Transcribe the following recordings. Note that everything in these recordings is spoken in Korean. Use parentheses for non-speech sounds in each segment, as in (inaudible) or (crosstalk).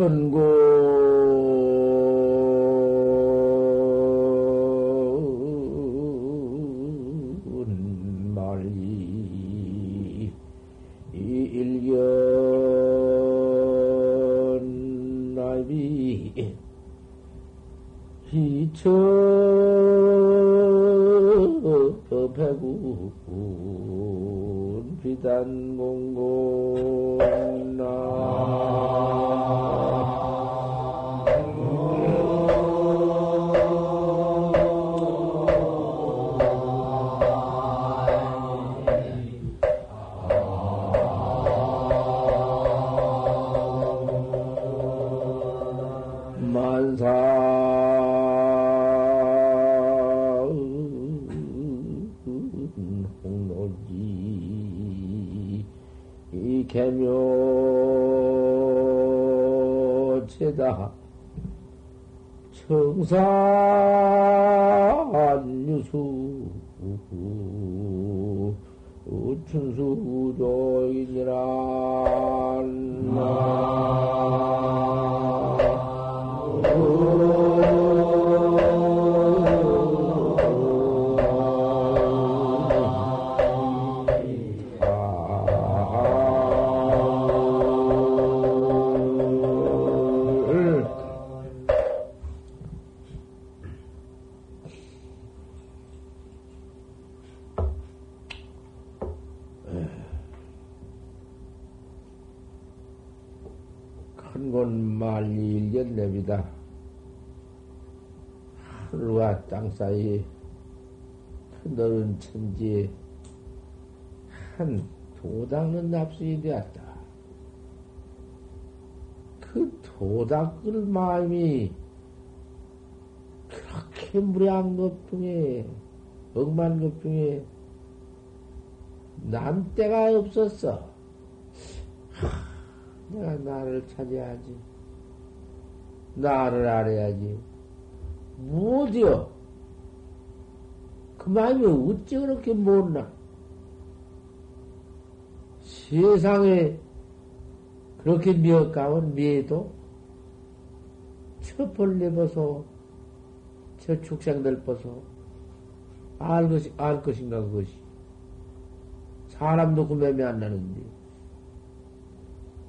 큰군 개묘체다 청산 유수 춘수조이니라 사이 넓은 천지에 한 도닦는 납승이 되었다. 그 도닦을 마음이 그렇게 무례한 것 중에, 억만 것 중에, 남 때가 없었어. 하, 내가 나를 찾아야지. 나를 알아야지. 못이요. 그 마음이 어찌 그렇게 못나? 세상에 그렇게 미역가면 미에도 첩을 내버서 저 축생들 벗어 알 것이 알 것인가 그것이 사람도 그 맴이 안 나는데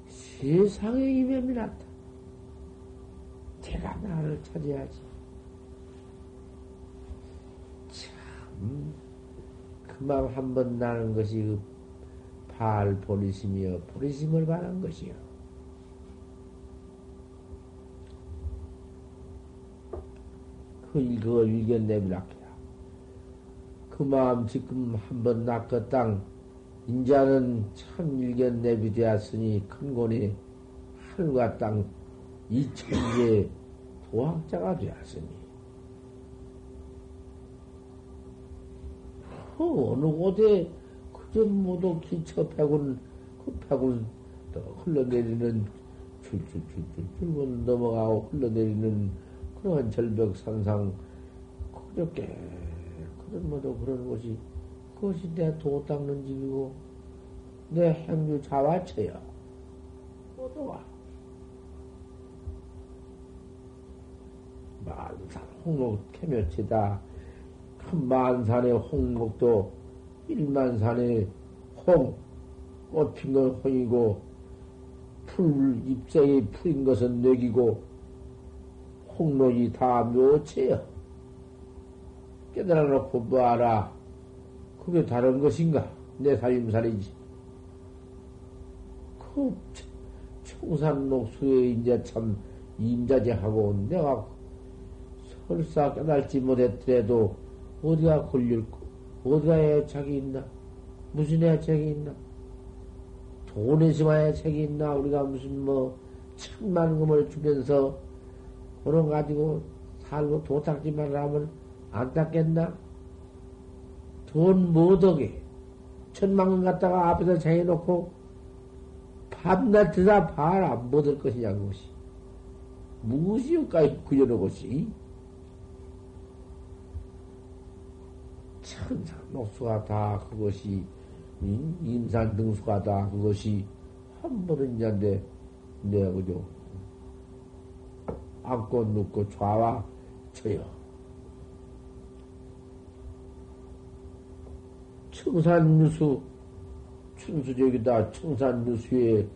세상에 이 맴이 났다. 제가 나를 찾아야지. 참, 그 마음 한번 나는 것이 그발 보리심이여, 보리심을 바란 것이요. 그, 그걸 일견내밀락해야. 그 마음 지금 한 번 낚그 땅, 인자는 참 일견 내비 되었으니 큰 권이 하늘과 땅 이천지에 도학자가 되었으니 그 어느 곳에 그저 모두 기처 패군 그또 흘러내리는 줄줄줄줄줄 넘어가고 흘러내리는 그러한 절벽 산상 그렇게 그런 모두 그런 곳이 그것이 내 도 닦는 집이고 내 행주 자화처야 모두 와. 만산 홍록 캐며치다. 큰 만산의 홍목도 일만산의 홍, 꽃 핀 건 홍이고, 풀, 잎생이 풀인 것은 뇌기고, 홍록이 다 묘체여. 깨달아 놓고 봐라. 그게 다른 것인가? 내 살림살이지. 그 청산록수에 이제 참 임자제하고 내가 설사 깨달지 못했더라도 어디가 걸릴, 어디가 애착이 있나? 무슨 애착이 있나? 돈에서만 애착이 있나? 우리가 무슨 뭐, 천만 금을 주면서, 그런 가지고 살고 도닦지만 하면 안 닦겠나? 돈 못하게, 천만 금 갖다가 앞에서 정해놓고, 밤낮 드다 봐라, 못할 것이냐, 그것이. 무엇이 여기까지 그려놓고시? 천 상 녹수가 다 그것이 임산 등수가 다 그것이 한 번은 내, 내 그죠 앉고 눕고 좌와 쳐요. 청산유수, 춘수적이다. 청산유수에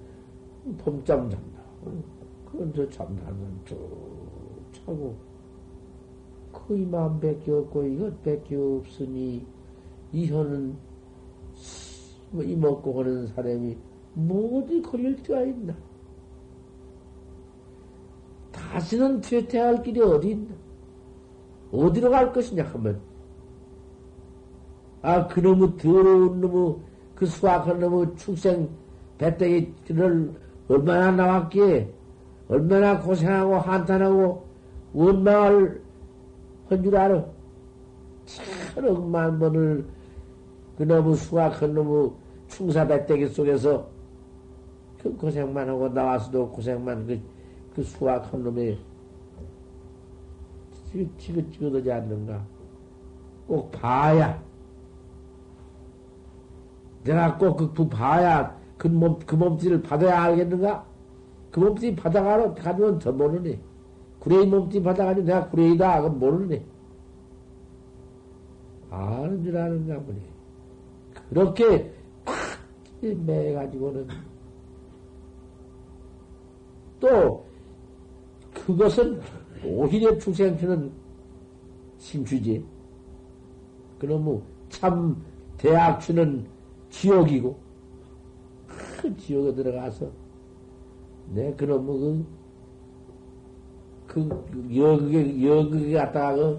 봄잠 잔다. 그건 저 잠자는 쭉 차고, 그 이만 밖에 없고 이것 밖에 없으니, 이현은 이 먹고 하는 사람이 뭐 어디 걸릴 데가 있나? 다시는 퇴퇴할 길이 어디 있나? 어디로 갈 것이냐 하면 아 그놈의 더러운 놈의 그 수학한 놈의 축생 배때기를 얼마나 나왔기에 얼마나 고생하고 한탄하고 원망을 한줄 알아? 천억만 번을 그놈의 수학한 놈의 충사 배때기 속에서 그 고생만 하고 나와서도 고생만 그, 그 수학한 놈의 지긋지긋하지 않는가? 꼭 봐야. 내가 꼭그 그 봐야 그 몸, 그 몸띠를 받아야 알겠는가? 그 몸띠 받아가로 가면 더 모르네. 구레이 몸띠 받아가지고 내가 구레이다. 그건 모르네. 아는 줄 아는가 보네. 그렇게 탁 매가지고는 또 그것은 오히려 출생주는 심취지. 그놈의 참 대학주는 지옥이고 그 지옥에 들어가서 내 그놈의 그, 그 여극에 여극에 갔다가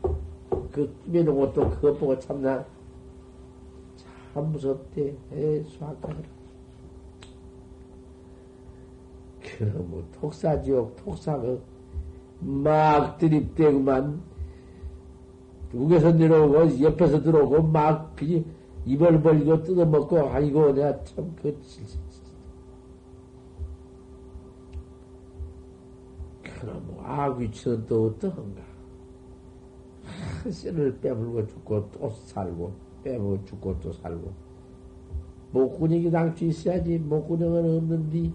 그, 그 끼매는 것도 그것 보고 참나 참 무섭대. 에 수학하더라. 그놈의 독사지옥 독사가 막 드립대구만 북에서 내려오고 옆에서 들어오고 막 그지 입을 벌리고 뜯어먹고 아이고 내가 참 그 그럼 악귀치는 또 어떠한가? 씨를 빼물고 죽고 또 살고 빼물고 죽고 또 살고. 목구녕이 당초 있어야지. 목구녕은 없는데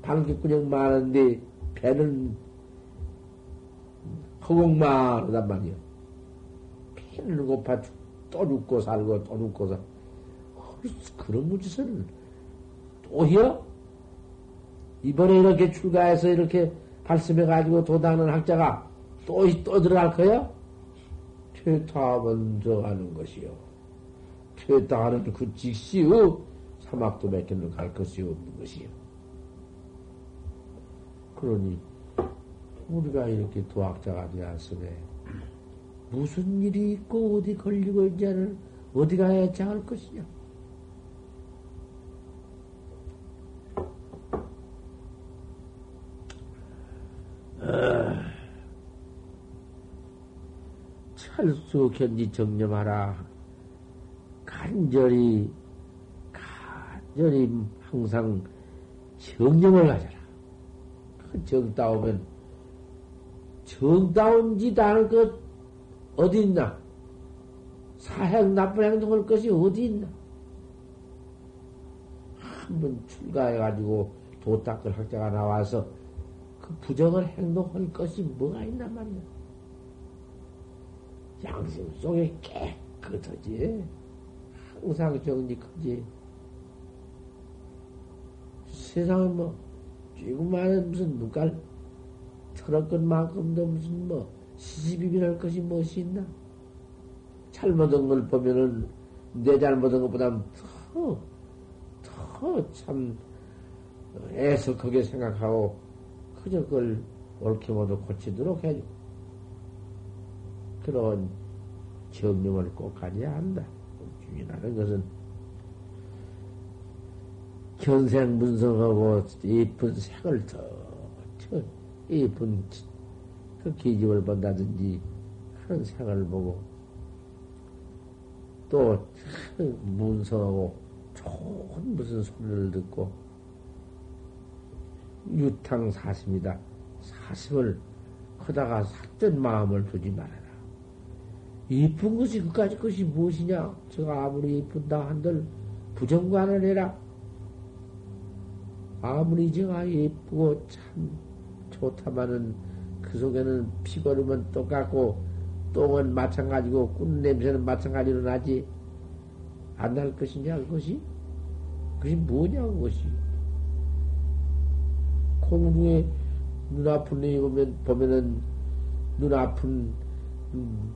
방귀구녕 많은데 배는 허공만 하단 말이야. 배는 고파 또 죽고 살고 또 죽고 살. 그런 무짓을 또 해요? 이번에 이렇게 출가해서 이렇게 발심해가지고 도당하는 학자가 또, 또 들어갈 거야? 퇴타하면 저 하는 것이요. 퇴타하는 그 직시의 사막도 몇 개는 갈 것이 없는 것이요. 그러니 우리가 이렇게 도학자가 되었으니 무슨 일이 있고 어디 걸리고 있냐를 어디 가야 장할 것이냐. 찰수 견지 정념하라. 간절히, 간절히 항상 정념을 가져라. 정다우면 정다운 짓 않을 것 어디 있나? 사행 나쁜 행동할 것이 어디 있나? 한 번 출가해가지고 도닦을 학자가 나와서 그 부정을 행동할 것이 뭐가 있나 말이야. 양심 속에 깨끗하지. 항상 정직하지. 세상에 뭐, 조금만은 무슨 눈깔 털을 것만큼도 무슨 뭐 시시비비할 것이 무엇이 있나? 잘못한 걸 보면은 내 잘못한 것보다 더, 더 참 애석하게 생각하고 그저 그걸 옳게 모두 고치도록 해줘. 그런 정념을 꼭 가져야 한다. 주인하는 것은 견생 문성하고 예쁜 색을 더 예쁜 그 계집을 본다든지 하는 생을 보고 또 문성하고 좋은 무슨 소리를 듣고 유탕 사심이다. 사심을 하다가 삭된 마음을 두지 말아라. 예쁜 것이 그까지 것이 무엇이냐? 제가 아무리 예쁜다 한들 부정관을 해라. 아무리 제가 예쁘고 참 좋다마는 그 속에는 피걸으면 똑같고 똥은 마찬가지고 꾼 냄새는 마찬가지로 나지 안 날 것이냐 그것이 그것이 뭐냐 그것이 콩중에 눈 아픈 놈이 보면 보면은 눈 아픈 음,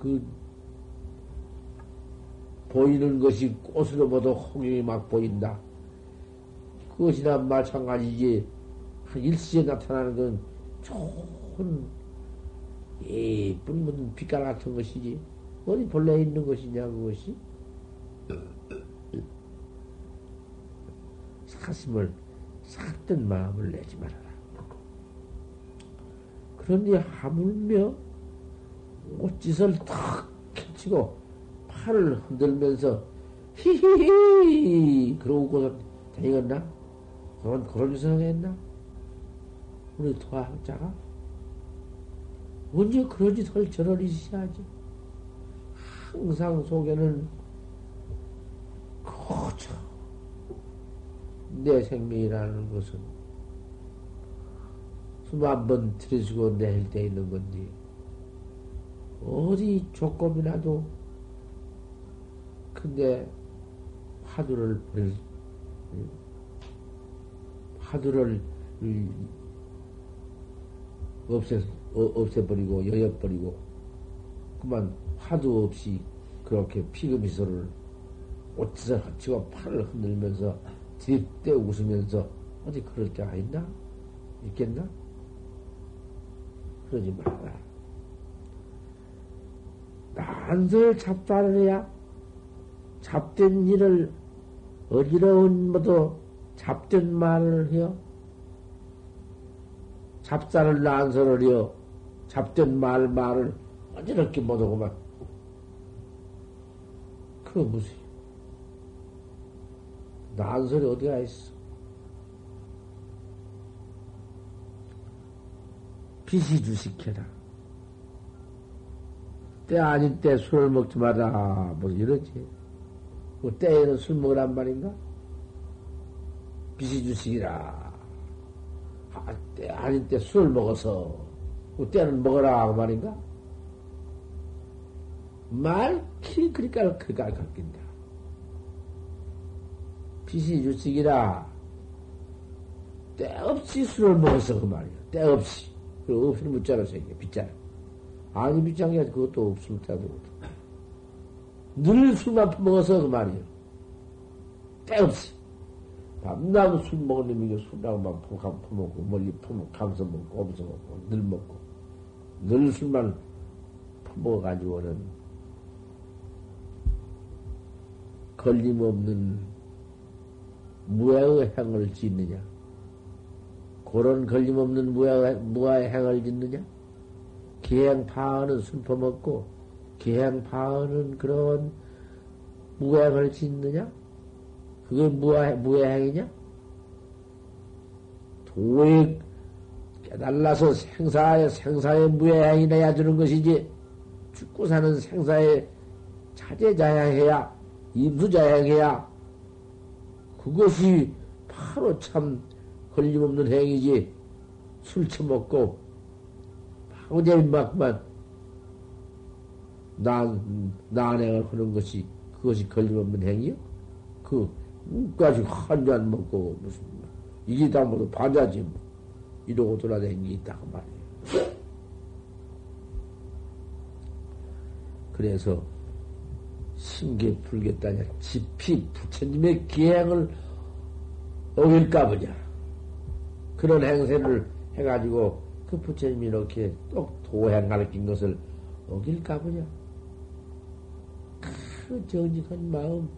그 보이는 것이 꽃으로 보도 홍영이 막 보인다. 그것이나 마찬가지지. 한 일시에 나타나는 건 좋은 예쁜 무슨 빛깔 같은 것이지. 어디 본래 있는 것이냐, 그것이? 사심을, 샀던 마음을 내지 말아라. 그런데 하물며 옷짓을 탁 켜치고 팔을 흔들면서 히히히 그러고 다니겠나? 그건 그런 짓을 했나? 우리 도학자가 언제 그런 짓을 저럴 있어야지. 항상 속에는 거쳐 내 생명이라는 것은 숨 한 번 들이쉬고 내릴 때 있는 건데 어디 조금이라도 근데 화두를 화두를 없애 없애버리고 여여버리고 그만 화두 없이 그렇게 피금미소를 옷짓을 합치고 팔을 흔들면서 뒤때 웃으면서 어디 그럴 때가 있나? 있겠나? 그러지 말아라. 난설 잡다를 해야 잡된 일을 어지러운 모두 잡된 말을 해요. 잡사를 난설을 해요. 잡된 말, 말을 어지럽게 못하고만. 그거 무슨, 난설이 어디가 있어? 빛이 주식해라. 때 아닌 때 술을 먹지 마라. 뭐 이러지. 그 때에는 술 먹으란 말인가? 빛이 주식이라. 아, 때 아닌 때 술을 먹어서 그 때는 먹어라 그 말인가? 말키 그러니까 그러니까 가르친다. 빛이 주식이라. 때 없이 술을 먹어서 그 말이야. 때 없이. 그 없이는 묻자로 생겨, 빗자루. 빗장이 그것도 없을 때도. 늘 술만 먹어서 그 말이에요. 때없이. 밤낮 술 먹은 놈이 술하고만 푹한 퍼먹고, 멀리 퍼먹고, 감서 먹고, 오면서 먹고, 늘 먹고. 늘 술만 퍼먹어가지고는 걸림없는 무해의 행을 짓느냐? 그런 걸림없는 무해의 행을 짓느냐? 기행파언은 술 퍼먹고, 기행파언은 그런 무행을 짓느냐? 그건 무해, 무해행이냐? 도에 깨달라서 생사에, 생사에 무해행이 내야 주는 것이지, 죽고 사는 생사에 차제자양해야, 임수자양해야, 그것이 바로 참 걸림없는 행위지. 술 처먹고, 방제인 만큼만 난, 난행을 하는 것이, 그것이 걸림없는 행위요? 그, 까지 한 잔 먹고, 무슨, 이게 다 모두 반자지, 뭐. 이러고 돌아다니는 게 있다고 말이에요. 그래서, 신계 풀겠다냐, 지피 부처님의 기행을 어길까 보냐. 그런 행세를 해가지고, 그 부처님이 이렇게 똑 도행 가르친 것을 어길까 보냐. 그 정직한 마음,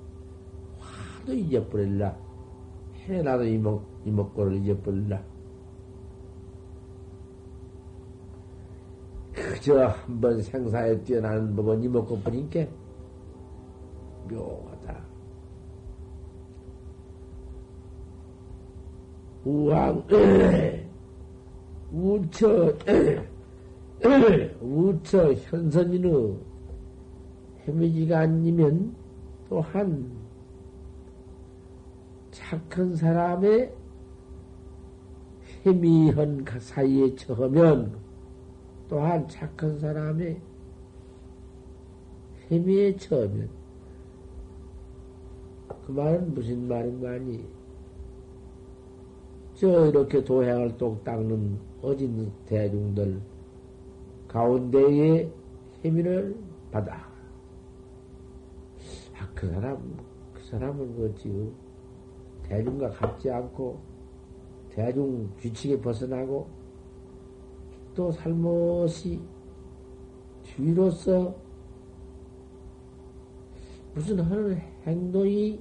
화도 잊어버릴라. 해나도 이목, 이목고를 잊어버릴라. 그저 한번 생사에 뛰어나는 법은 이목고 뿐인게 묘하다. 우왕, (clears throat) 우처, 우처 현선인의 해미지가 아니면 또한 착한 사람의 희미한 사이에 처하면 또한 착한 사람이 희미에 처하면 그 말은 무슨 말인가 하니? 저 이렇게 도행을 똑 닦는 어진 대중들 가운데에 힘을 받아. 아, 그 사람, 그 사람은 그 지금 대중과 같지 않고 대중 규칙에 벗어나고 또 살못이 뒤로서 무슨 하는 행동이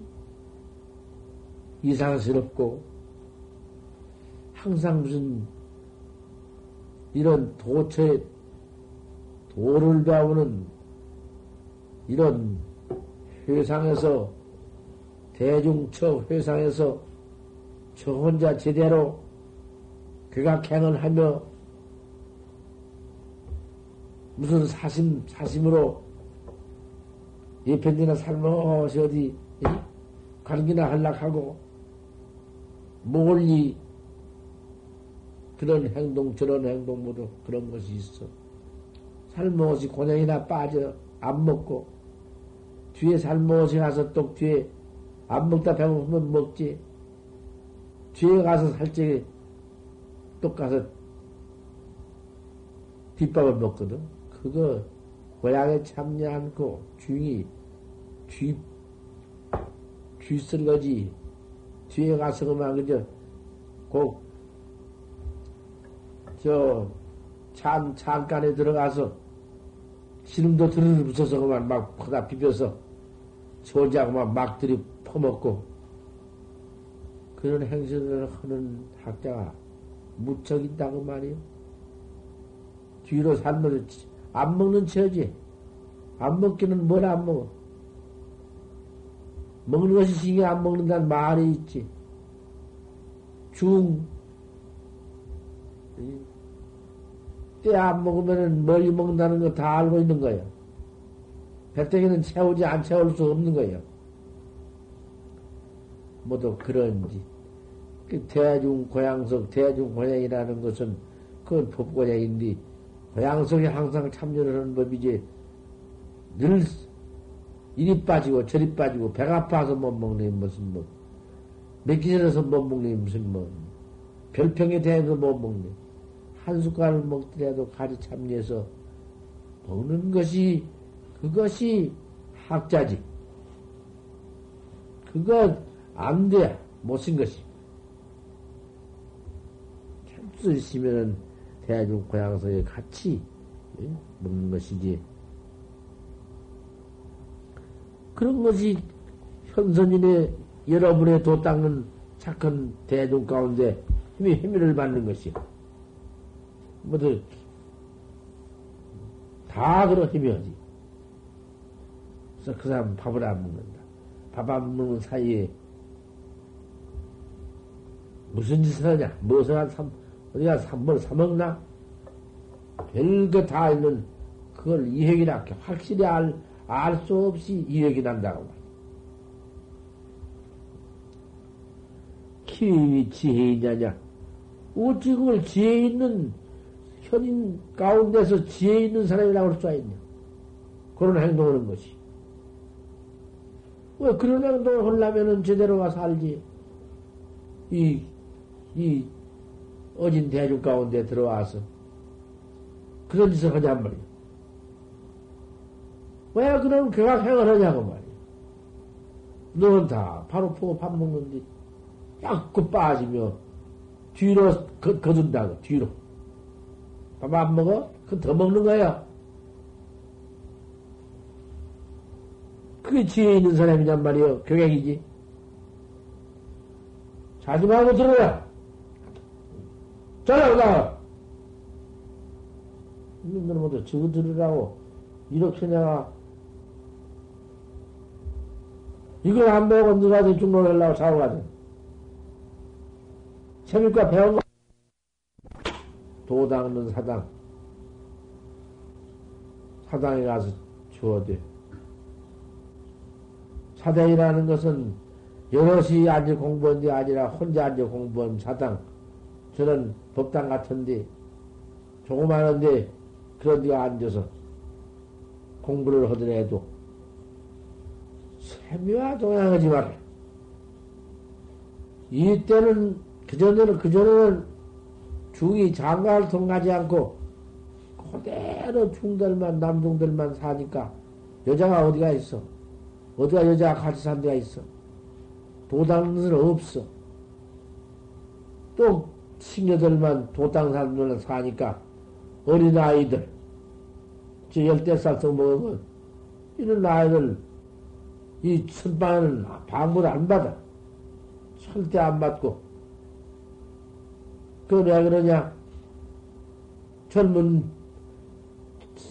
이상스럽고 항상 무슨 이런 도처에 도를 배우는 이런 회상에서 대중처 회상에서 저 혼자 제대로 괴각행을 하며 무슨 사심 사심으로 예편지나 살며시 어디 관기나 할락하고 멀리 그런 행동 저런 행동 모두 그런 것이 있어. 살못이 고냥이나 빠져 안 먹고 뒤에 살못이 가서 또 뒤에 안 먹다 배고프면 먹지. 뒤에 가서 살찌게 또 가서 뒷밥을 먹거든. 그거 고향에 참여 않고 주인이 뒤, 뒤쓴 거지. 뒤에 가서 그만 그저 꼭 저 잠, 잠깐에 들어가서 신음도 들을 붙어서 그만 막 퍼다 비벼서 소자고만 막 들이 퍼먹고 그런 행실을 하는 학자가 무척 있다고 말이요. 뒤로 살면 안 먹는 처지. 안 먹기는 뭘 안 먹어. 먹는 것이 신경 안 먹는다는 말이 있지. 중, 때 안 먹으면 멀리 먹는다는 거 다 알고 있는 거예요. 배때기는 채우지 안 채울 수 없는 거예요. 모두 그런지. 그 대중 고향석, 대중 고향이라는 것은 그건 법고향인데, 고향석에 항상 참여를 하는 법이지, 늘 이리 빠지고 저리 빠지고 배가 아파서 못 먹는 무슨 뭐, 맥기 전에서 못 먹는 무슨 뭐, 별평에 대해서 못 먹는. 한 숟갈을 먹더라도 가지 참여해서 먹는 것이 그것이 학자지. 그거 안 돼. 못 쓴 것이. 참수 있으면은 대중 고향서에 같이 예? 먹는 것이지. 그런 것이 현선인의 여러분의 도 닦는 착한 대중 가운데 힘이 힘을 받는 것이요. 뭐들 다 그런 힘이 지 그래서 그 사람 밥을 안 먹는다. 밥 안 먹는 사이에 무슨 짓을 하냐? 무엇을 한 삼, 어디가 삼뭘 사먹나? 별거 다 있는 그걸 이획이라 확실히 알, 알 수 없이 이획이 난다고 말이야. 키위 지혜 있냐냐? 어찌 그걸 지혜 있는 현인 가운데서 지혜 있는 사람이라고 할 수가 있냐? 그런 행동을 하는 것이. 왜 그런 행동을 하려면은 제대로 와서 알지. 이, 이, 어진 대중 가운데 들어와서 그런 짓을 하냔 말이야. 왜 그런 교각행을 하냐고 말이야. 너는 다 바로 보고 밥 먹는데 자꾸 빠지며 뒤로 거, 거둔다고, 뒤로. 밥 안 먹어? 그더 먹는 거야. 그게 지혜 있는 사람이란 말이요. 교양이지. 자지 말고 들어라. 전화가 이놈들 모두 저거 들으라고. 이렇게 내가 이걸 안 배우고 네가 대충 놀으려고 사고 가든. 재밌과 배운 거. 도 닦는 사당. 사당에 가서 주어대. 사당이라는 것은 여럿이 앉아 공부한 게 아니라 혼자 앉아 공부한 사당. 저는 법당 같은데, 조그마한데, 그런 데가 앉아서 공부를 하더라도, 세미와 동양하지 마라. 이때는, 그전에는, 그전에는 중이 장가를 통하지 않고, 그대로 중들만, 남중들만 사니까, 여자가 어디가 있어? 어디가 여자가 같이 산 데가 있어? 도당은 없어. 또, 친녀들만 도당 사람들만 사니까, 어린 아이들, 저 열대 살성 먹으면, 이런 아이들, 이 선방에는 방문 안 받아. 절대 안 받고. 그왜 그러냐? 젊은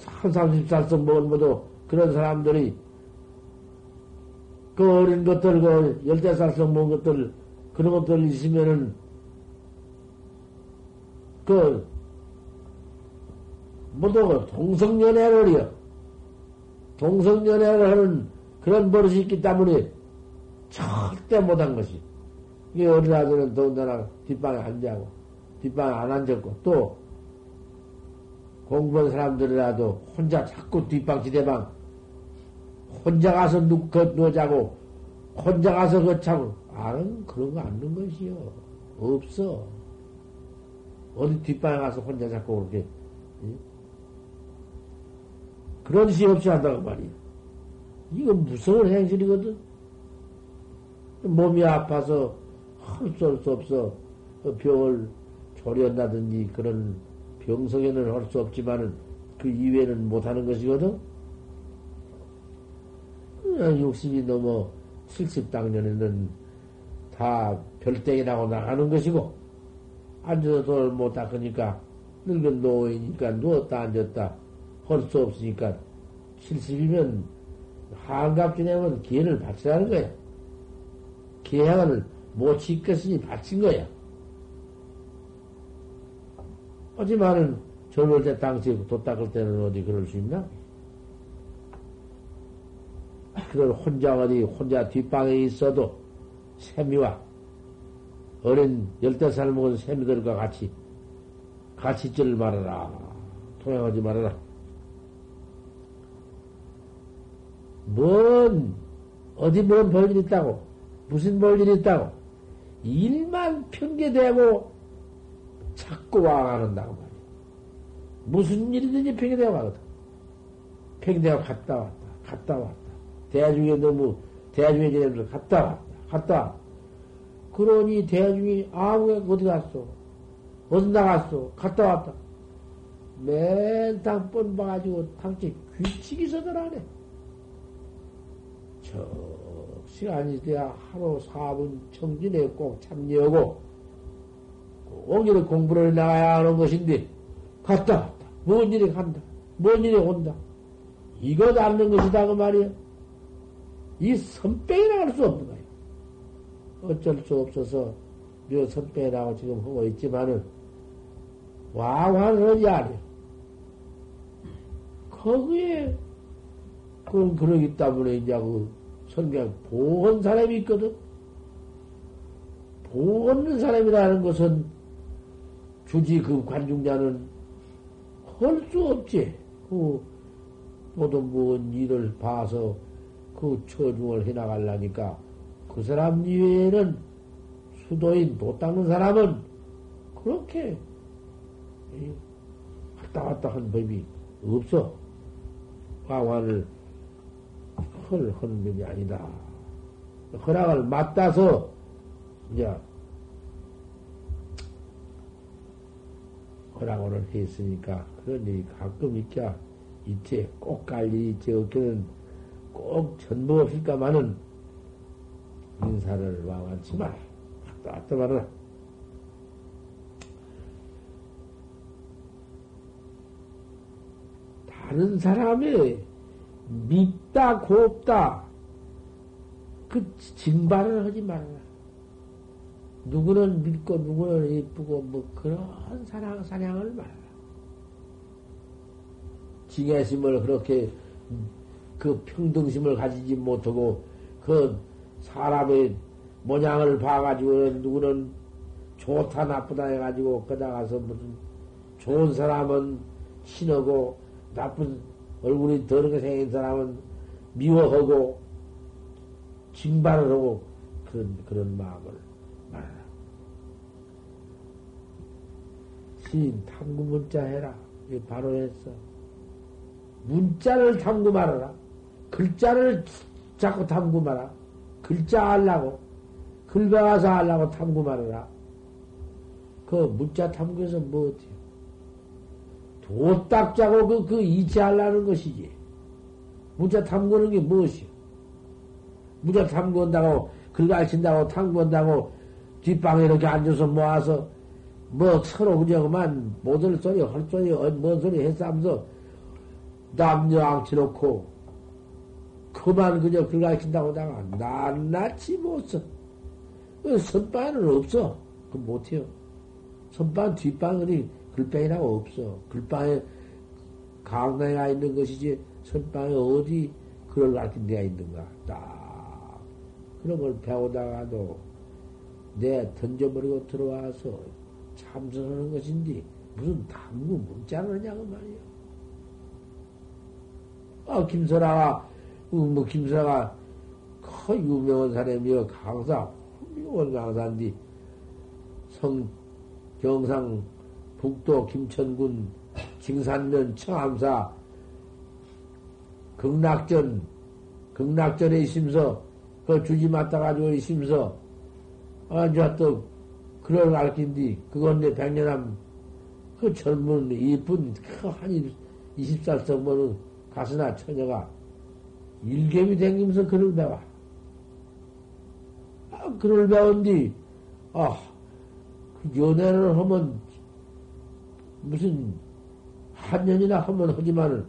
한 30살성 먹은 것도 그런 사람들이 그 어린 것들, 그 열대살성 먹은 것들, 그런 것들 있으면은 그 모두 동성연애를 해요. 동성연애를 하는 그런 버릇이 있기 때문에 절대 못한 것이. 이게 어린 아들은 더군다나 뒷방에 앉아고, 뒷방에 안 앉았고, 또 공부한 사람들이라도 혼자 자꾸 뒷방 지대방 혼자 가서 누, 그, 누워자고 혼자 가서 거차고 아는 그런 거 않는 것이요. 없어. 어디 뒷방에 가서 혼자 자꾸 그렇게 응? 그런 시 없이 한다고 말이야. 이건 무서운 행실이거든. 몸이 아파서 할수 없어. 그 병을 조련다든지 그런 병성에는 할 수 없지만은 그 이외에는 못하는 것이거든. 60이 넘어 70 당년에는 다 별땡이 나고 나가는 것이고, 앉아서 돈을 못 닦으니까, 늙은 노인이니까 누웠다 앉았다 할 수 없으니까, 70이면 한갑 지내면 기회를 바치라는 거야. 기행을 못 지켰으니 바친 거야. 하지만은 젊을 때 당시 도 닦을 때는 어디 그럴 수 있나? 그걸 혼자 어디 혼자 뒷방에 있어도 세미와 어린 열대 살 먹은 세미들과 같이 같이 있지를 말아라. 통행하지 말아라. 뭔 어디 뭔 볼일 있다고 무슨 볼일 있다고 일만 핑계대고 자꾸 와가는다고 말이야. 무슨 일이든지 핑계대고 가거든. 핑계대고 갔다 왔다, 갔다 왔다. 대중에 너무, 대중에 지내면서 갔다 왔다, 갔다 왔다. 그러니 대중이, 아무, 어디 갔어? 어디 나갔어? 갔다 왔다. 맨땅 뻔봐가지고 당시 규칙이 서더라네. 저 시간이 돼야 하루 4분 청진에 꼭 참여하고, 오늘은 공부를 나가야 하는 것인데, 갔다 왔다. 뭔 일이 간다. 뭔 일이 온다. 이것 않는 것이다, 그 말이야. 이 선배이라 할 수 없는 거야. 어쩔 수 없어서, 묘 선배라고 지금 하고 있지만은, 어디 아니야. 거기에, 그건 그러기 때문에 이제 그 선경 보건 사람이 있거든. 보는 사람이라는 것은 주지 그 관중자는 할 수 없지. 그 모든 무슨 일을 봐서 그 처중을 해나가려니까 그 사람 이외에는 수도인 도 닦는 사람은 그렇게 왔다 갔다 한 법이 없어. 화환을 헐 하는 법이 아니다. 허락을 맞다서 이제 허락을 했으니까 그런 일이 가끔 있자 이제 꼭갈 일이 있지 없기는 꼭 전부 없을까마는 인사를 와만치 마라. 왔다 왔다 말아라. 다른 사람이 밉다, 곱다, 그 징발을 하지 말아라. 누구는 믿고 누구는 이쁘고 뭐 그런 사랑 사냥을 말라. 징애심을 그렇게 그 평등심을 가지지 못하고 그 사람의 모양을 봐가지고 누구는 좋다 나쁘다 해가지고 거다 가서 무슨 좋은 사람은 신하고 나쁜 얼굴이 더럽게 생긴 사람은 미워하고 징발을 하고 그런 그런 마음을 말하라. 신 탐구 문자 해라. 이 바로 했어. 문자를 탐구 말아라. 글자를 자꾸 탐구 말아. 글자 하려고. 글 배워서 하려고 탐구 말아라. 그 문자 탐구에서 뭐 어때요? 도딱 자고 그, 그 이치하려는 것이지. 문자 탐구는 게 무엇이요? 문자 탐구한다고, 글 가르친다고, 탐구한다고, 뒷방에 이렇게 앉아서 모아서, 뭐 서로 그냥 못할 소리, 할 소리, 어, 뭔 소리 했으면서, 남녀 앙치놓고, 그만 그저 글 가르친다고 다가 낱낱이 못 써. 그 선반은 없어. 그 못해요. 선반 뒷방은 글방이라고 없어. 글방에 강당에 가 있는 것이지 선방에 어디 글을 가르친 데가 있는가. 딱 그런 걸 배우다가도 내 던져버리고 들어와서 참선하는 것인지 무슨 당구 문자를 하냐고 말이야. 아, 김설아가, 어, 뭐, 김설아가 커 유명한 사람이여 강사, 훌륭한 강사인데, 성, 경상 북도 김천군 징산면 청암사 극락전 극락전에 있으면서 그 주지 맞다 가지고 있으면서 아주 또 그걸 가르친디 그건 내 백년함 그 젊은 이쁜 그한 20살 성모는 가스나 처녀가 일개미 댕기면서 글을 배워. 아, 글을 배운 뒤, 아, 그 연애를 하면 무슨 한 년이나 하면 하지만은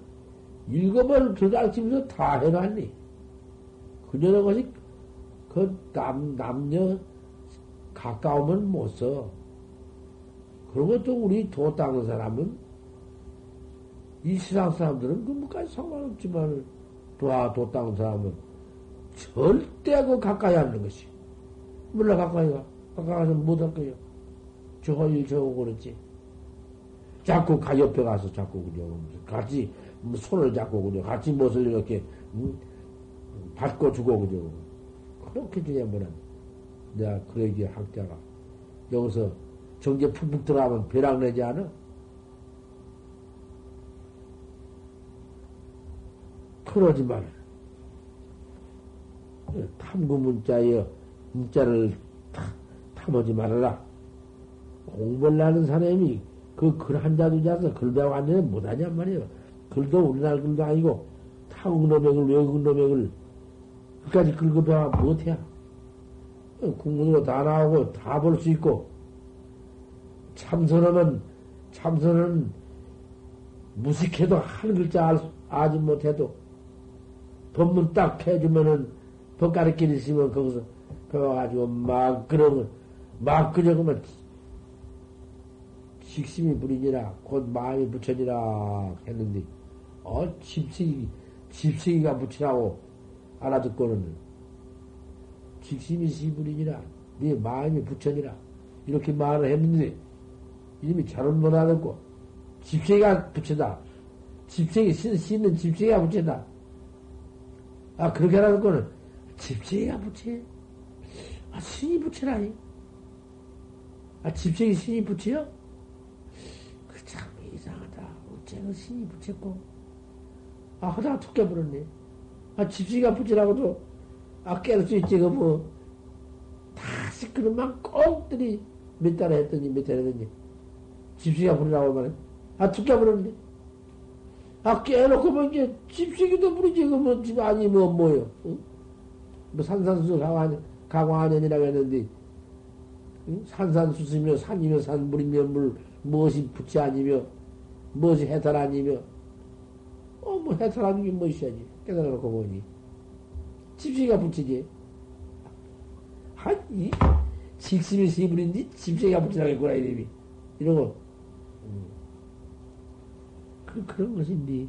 일곱을 들어가시면서 다 해놨니? 그녀는 것이 그 남, 남녀 가까우면 못 써. 그리고 또 우리 도 닦는 사람은 이 시상 사람들은 그 뭐까지 상관없지만 도와 도 닦는 사람은 절대 그 가까이 하는 것이. 몰라 가까이 가. 가까이 가서 못할 거예요. 저거 일 저거 그렇지. 자꾸 가 옆에 가서 자꾸 그냥 같이 뭐 손을 잡고 그냥 같이 못을 이렇게 음, 받고 주고 그냥 그렇게 되냐면은 내가 그러기에 학자가 여기서 정제 푹푹 들어가면 벼락 내지 않아? 그러지만 탐구 문자에 문자를 탐하지 말아라. 공부를 하는 사람이 그 글 한 자도 자서 글 배워 완전히 못하냔 말이에요. 글도 우리나라 글도 아니고 타국 글, 외국 놈의 글, 그까지 긁어 배워 못해. 국문으로 다 나오고 다 볼 수 있고, 참선하면, 참선은 무식해도 한 글자 알, 아지 못해도, 법문 딱 해주면은, 법 가르치는 있으면 거기서 배워가지고 막 그러면, 막 그러면 식심이 부리니라 곧 마음이 부처니라 했는데 어 집세기 집세기가 부처라고 알아듣고는 직심이 시부리니라. 네 마음이 부처니라. 이렇게 말을 했는데 이름이 잘못 못 알았고 집세기가 부처다. 집세기 씻는 집세기가 부처다. 아 그렇게 알아듣고는 집세기가 부처? 아 신이 부처라니? 아 집세기 신이 부처요? 쟤는 신이 붙였고, 아, 하다가 툭 깨버렸네. 아, 집시가 붙이라고도, 아, 깰 수 있지, 그 뭐. 다시 그런만 꼭들이 몇 달에 했더니, 몇 달에 했더니, 집시가 부르라고 말해. 아, 툭 깨버렸네. 아, 깨놓고 뭐, 이제, 집시기도 부르지, 그 뭐, 집 아니, 뭐, 뭐요. 응? 뭐, 산산수 강화년, 강화년이라고 했는데, 응? 산산수수며, 산이며, 산물이며, 물, 무엇이 붙이 아니며, 무엇이 해탈 아니며, 어, 뭐 해탈 아니면 무엇이야지. 깨달아놓고 보니. 집시가 붙이지. 한, 이, 직심이 시부인지 집시가 붙이라겠구나, 이름이. 이러고, 음. 그, 그런 것인데,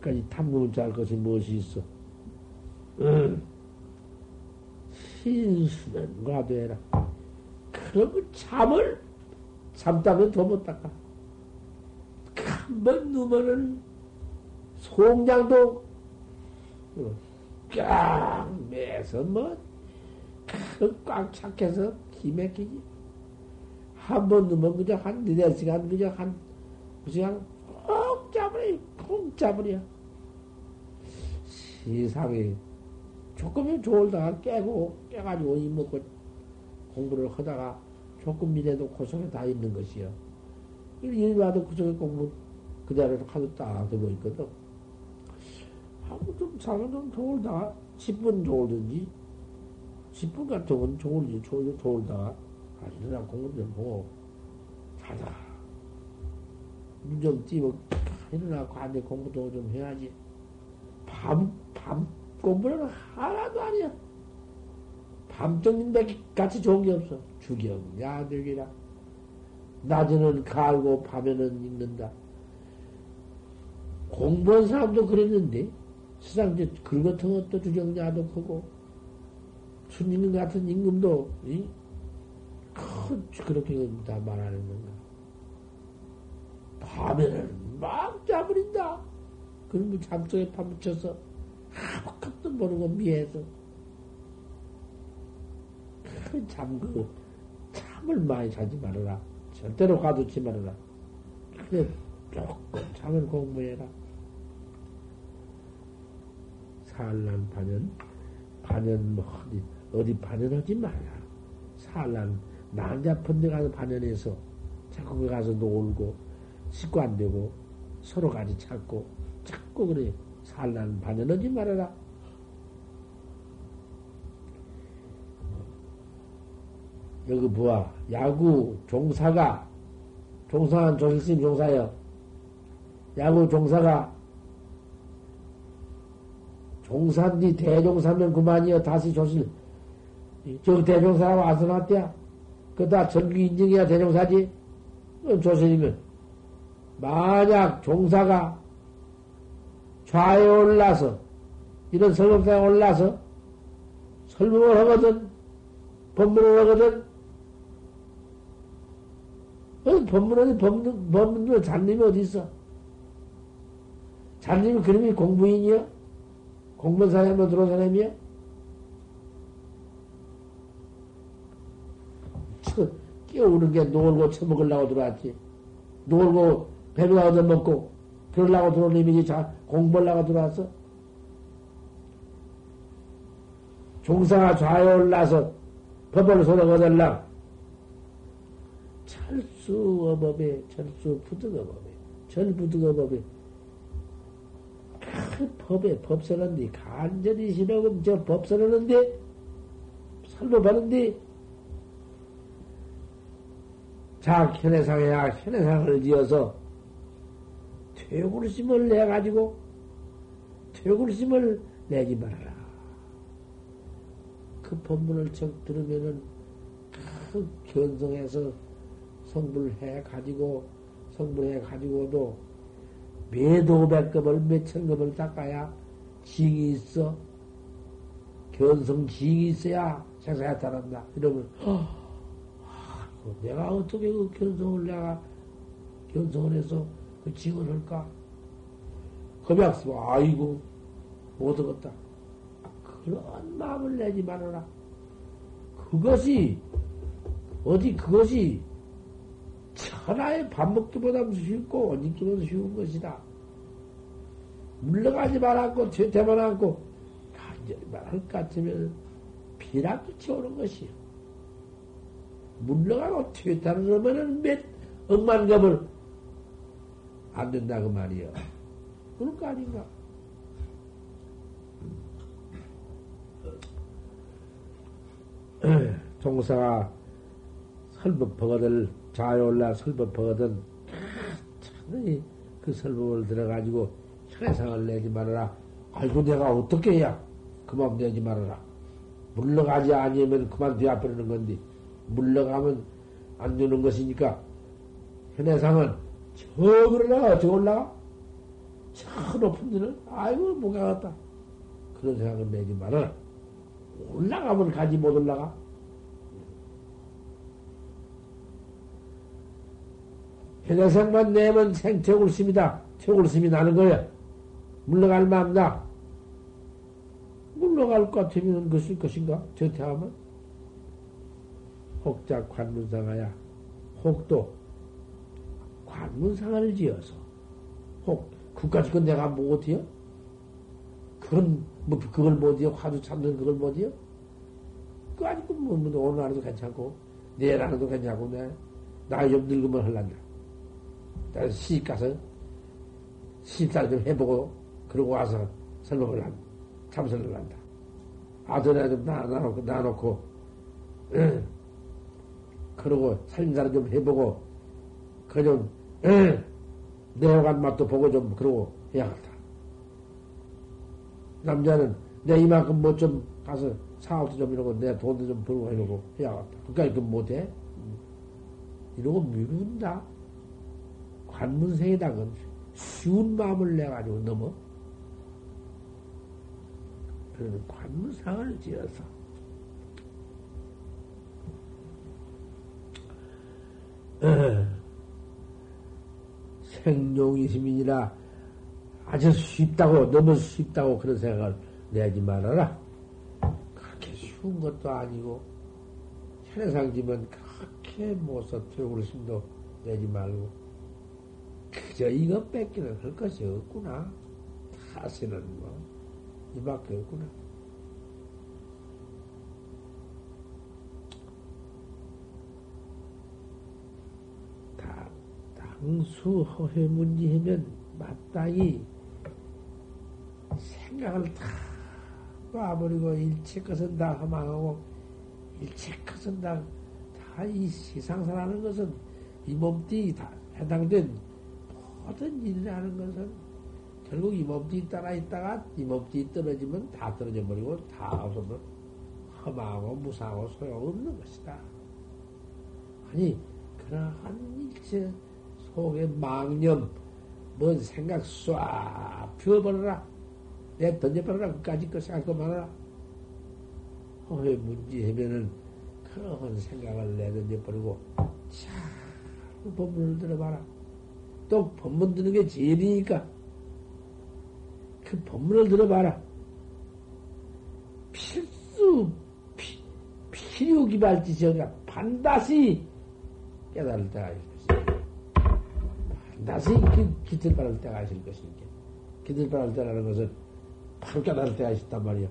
까지 탐구문 짤 것이 무엇이 있어. 음. 신수는 과도해라. 그러면 잠을 잠다면 더 못 닦아. 한 번 누면은 송장도 꽉 매서 뭐, 꽉 착해서 기맥히지. 한 번 넣으면 그저 한 네네 시간 그저 한, 그냥 꼭 잡으려, 꼭 잡으려. 세상에 조금이면 졸다가 깨고, 깨가지고 이 먹고 공부를 하다가 조금이라도 고속에 다 있는 것이요. 일 와도 그 속에 공부 그대로 하도 딱 되고 있거든. 하고 좀 잠을 좀 졸다가 10분 졸든지 10분 같은 건 졸지 졸, 졸다가 아, 일어나 공부 좀 보고 자다 눈좀 띄고 일어나 관대 공부도 좀 해야지. 밤, 밤 공부는 하나도 아니야. 밤정인데 같이 좋은 게 없어. 주경야 되기라. 낮에는 갈고 밤에는 읽는다. 공부한 사람도 그랬는데 세상 이제 글 같은 것도 주정자도 크고 순임 같은 임금도 이? 큰 그렇게 다 말하는 건가. 밤에는 막 자버린다. 그러면 잠속에 파묻혀서 아무것도 모르고 미해서 큰 잠, 그, 잠을 많이 자지 말아라. 절대로 가두지 말아라. 그래, 조금 잠을 공부해라. 산란 반연, 반연 뭐 어디, 어디 반연하지 말라. 산란, 난잡한 데 가서 반연해서 자꾸 그 가서 놀고, 식구 안 되고, 서로 같이 찾고, 자꾸 그래. 산란 반연하지 말아라. 여기 보아, 야구 종사가, 종사한 조실심 종사여. 야구 종사가 종사인지 대종사면 그만이여 다시 조실. 저 대종사가 와서 났대야. 그다 전기 인증해야 대종사지. 조실이면. 만약 종사가 좌에 올라서, 이런 설법상에 올라서, 설법을 하거든, 법문을 하거든, 어, 법문은, 법문, 법문도 잔님이 어디 있어? 잔님이 그림이 공부인이요? 공무원 사람으로 들어온 사람이야? 끼어오는 게 놀고 처먹으려고 들어왔지. 놀고 배부가 얻어먹고 그러려고 들어온 이미지 자, 공부하려고 들어왔어? 종사가 좌에 올라서 법을 소록 얻을라. 철수 어법에, 철수 부득어법에, 절부득어법에 그 법에 법 쓰는데 간절히 싫어금 저법 쓰는데 설법하는데 자 현해상에야 현해상을 지어서 퇴굴심을 내 가지고 퇴굴심을 내지 말아라. 그 법문을 적 들으면은 그 견성해서 성불해 가지고 성불해 가지고도 몇오백급을 몇천급을 닦아야 징이 있어. 견성 징이 있어야 생사에 따른다. 이러면, 어, 내가 어떻게 그 견성을 내가 견성을 해서 그 징을 할까? 겁약스 아이고, 못 얻었다. 그런 마음을 내지 말아라. 그것이, 어디 그것이 천하의 밥 먹기보다 쉽고 옷 입기보다 쉬운 것이다. 물러가지 말았고 퇴퇴만 않고 간절히만 할 것 같으면 비락끝이 오는 것이요. 물러가고 퇴퇴하는 그러면은 몇 억만 겁을 안 된다 그 말이요. 그럴 거 아닌가? (clears throat) 종사가 설법버거들 좌에 올라 설법하거든. 참히 그 설법을 들어가지고 혈해상을 내지 말아라. 아이고, 내가 어떻게 해야 그만 내지 말아라. 물러가지 아니면 그만 뒤아버리는 건데, 물러가면 안 되는 것이니까, 현해상은 저 올라가, 저 올라가? 저 높은 데는, 아이고, 못 가겠다. 그런 생각을 내지 말아라. 올라가면 가지 못 올라가. 현생만 내면 생태굴심이다. 태굴심이 나는 거야. 물러갈 마음다. 물러갈 것 같으면 그것일 것인가? 저태하면? 혹자 관문상하야. 혹도 관문상을 지어서 혹 그까지 건 내가 못해요? 그건 뭐 그걸 못해요? 화두 참는 그걸 못해요? 그 아직도 뭐, 뭐 오늘 하루도 괜찮고 내일 하루도 괜찮고 내 나이 좀 늙으면. 나는 시집 가서 시집살 좀 해보고 그러고 와서 설법을 한 참선을 한다. 아들에 좀 나, 놔놓고 나놓고 응. 그러고 살림살이 좀 해보고 그 좀 내어간 맛도 보고 좀 그러고 해야겠다. 남자는 내 이만큼 뭐 좀 가서 사업도 좀 이러고 내 돈도 좀 벌고 이러고 해야겠다. 그까지 그 못해? 이러고 미룬다. 관문생이다. 건 쉬운 마음을 내가지고 넘어. 그런 관문상을 지어서 생룡이 시민이라 아주 쉽다고, 너무 쉽다고 그런 생각을 내지 말아라. 그렇게 쉬운 것도 아니고, 현해상지면 그렇게 못써 퇴고심도 내지 말고, 그저 이거 뺏기는 할 것이 없구나. 다시는 뭐, 이밖에 없구나. 당수 허회문지하면 마땅히 생각을 다 놔버리고 일체 것은 다 허망하고 일체 것은 다 다 이 세상사라는 것은 이 몸띠 다 해당된 모든 일이라는 것은 결국 이 몸띠 따라 있다가 이 몸띠 떨어지면 다 떨어져 버리고 다 없어서 허망하고 무상하고 소용없는 것이다. 아니 그러한 일체 속에 망념, 뭔 생각 쏴 피워버려라. 내 던져버려라. 그까지 거 생각 그만하라. 허회 문지하면은 그런 생각을 내 던져버리고 자 법문을 들어봐라. 또 법문 듣는 게 제일이니까 그 법문을 들어봐라. 필수 피, 필요 기발지시 아니라 반드시 깨달을 때가 있어. 반드시 기틀 바를 때가 있을 것이니까. 기틀 바를 때라는 것은 바로 깨달을 때가 있단 말이야.